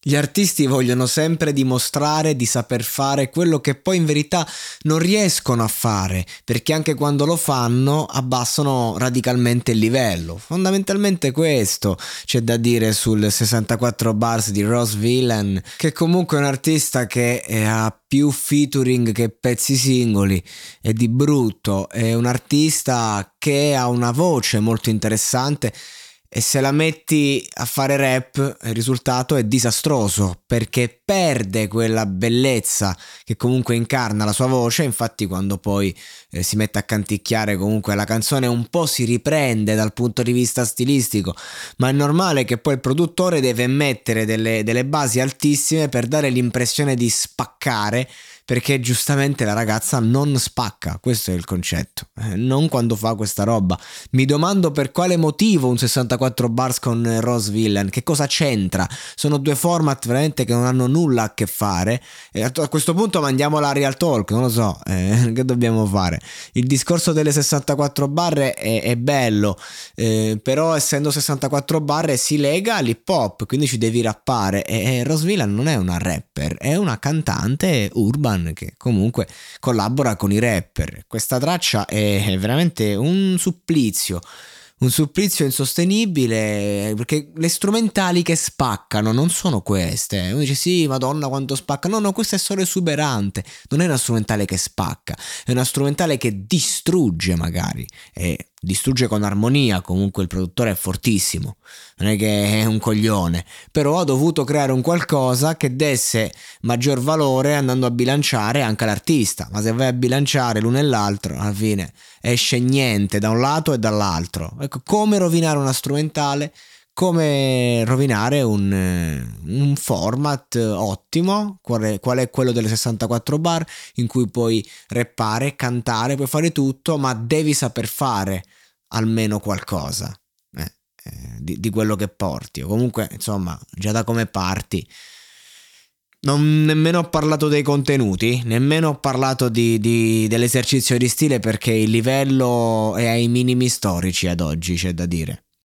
Gli artisti vogliono sempre dimostrare di saper fare quello che poi in verità non riescono a fare, perché anche quando lo fanno abbassano radicalmente il livello. Fondamentalmente questo c'è da dire sul 64 bars di Ross Villain, che comunque è un artista che ha più featuring che pezzi singoli e di brutto, è un artista che ha una voce molto interessante e se la metti a fare rap il risultato è disastroso perché perde quella bellezza che comunque incarna la sua voce. Infatti quando poi eh, si mette a canticchiare comunque la canzone un po' si riprende dal punto di vista stilistico. Ma è normale che poi il produttore deve mettere delle, delle basi altissime per dare l'impressione di spaccare perché giustamente la ragazza non spacca, questo è il concetto, eh, non quando fa questa roba. Mi domando per quale motivo un 64 bars con Rose Villain, che cosa c'entra? Sono due format veramente che non hanno nulla a che fare e a questo punto mandiamola a Real Talk, non lo so, eh, che dobbiamo fare? Il discorso delle 64 barre è, è bello, eh, però essendo 64 barre si lega all'hip hop, quindi ci devi rappare e, e Rose Villain non è una rapper, è una cantante urban One che comunque collabora con i rapper. Questa traccia è veramente un supplizio un supplizio insostenibile perché le strumentali che spaccano non sono queste. Uno dice sì, madonna quanto spacca. No, no, questa è solo esuberante. Non è una strumentale che spacca, è una strumentale che distrugge magari. E distrugge con armonia, comunque il produttore è fortissimo, non è che è un coglione, però ha dovuto creare un qualcosa che desse maggior valore andando a bilanciare anche l'artista, ma se vai a bilanciare l'uno e l'altro, alla fine esce niente da un lato e dall'altro. Ecco, come rovinare una strumentale? Come rovinare un, un, format ottimo, qual è, quello delle 64 bar, in cui puoi rappare, cantare, puoi fare tutto, ma devi saper fare almeno qualcosa eh, eh, di, di, quello che porti. O comunque, insomma, già da come parti. Non nemmeno ho parlato dei contenuti, nemmeno ho parlato di, di, dell'esercizio di stile perché il livello è ai minimi storici ad oggi, c'è da dire.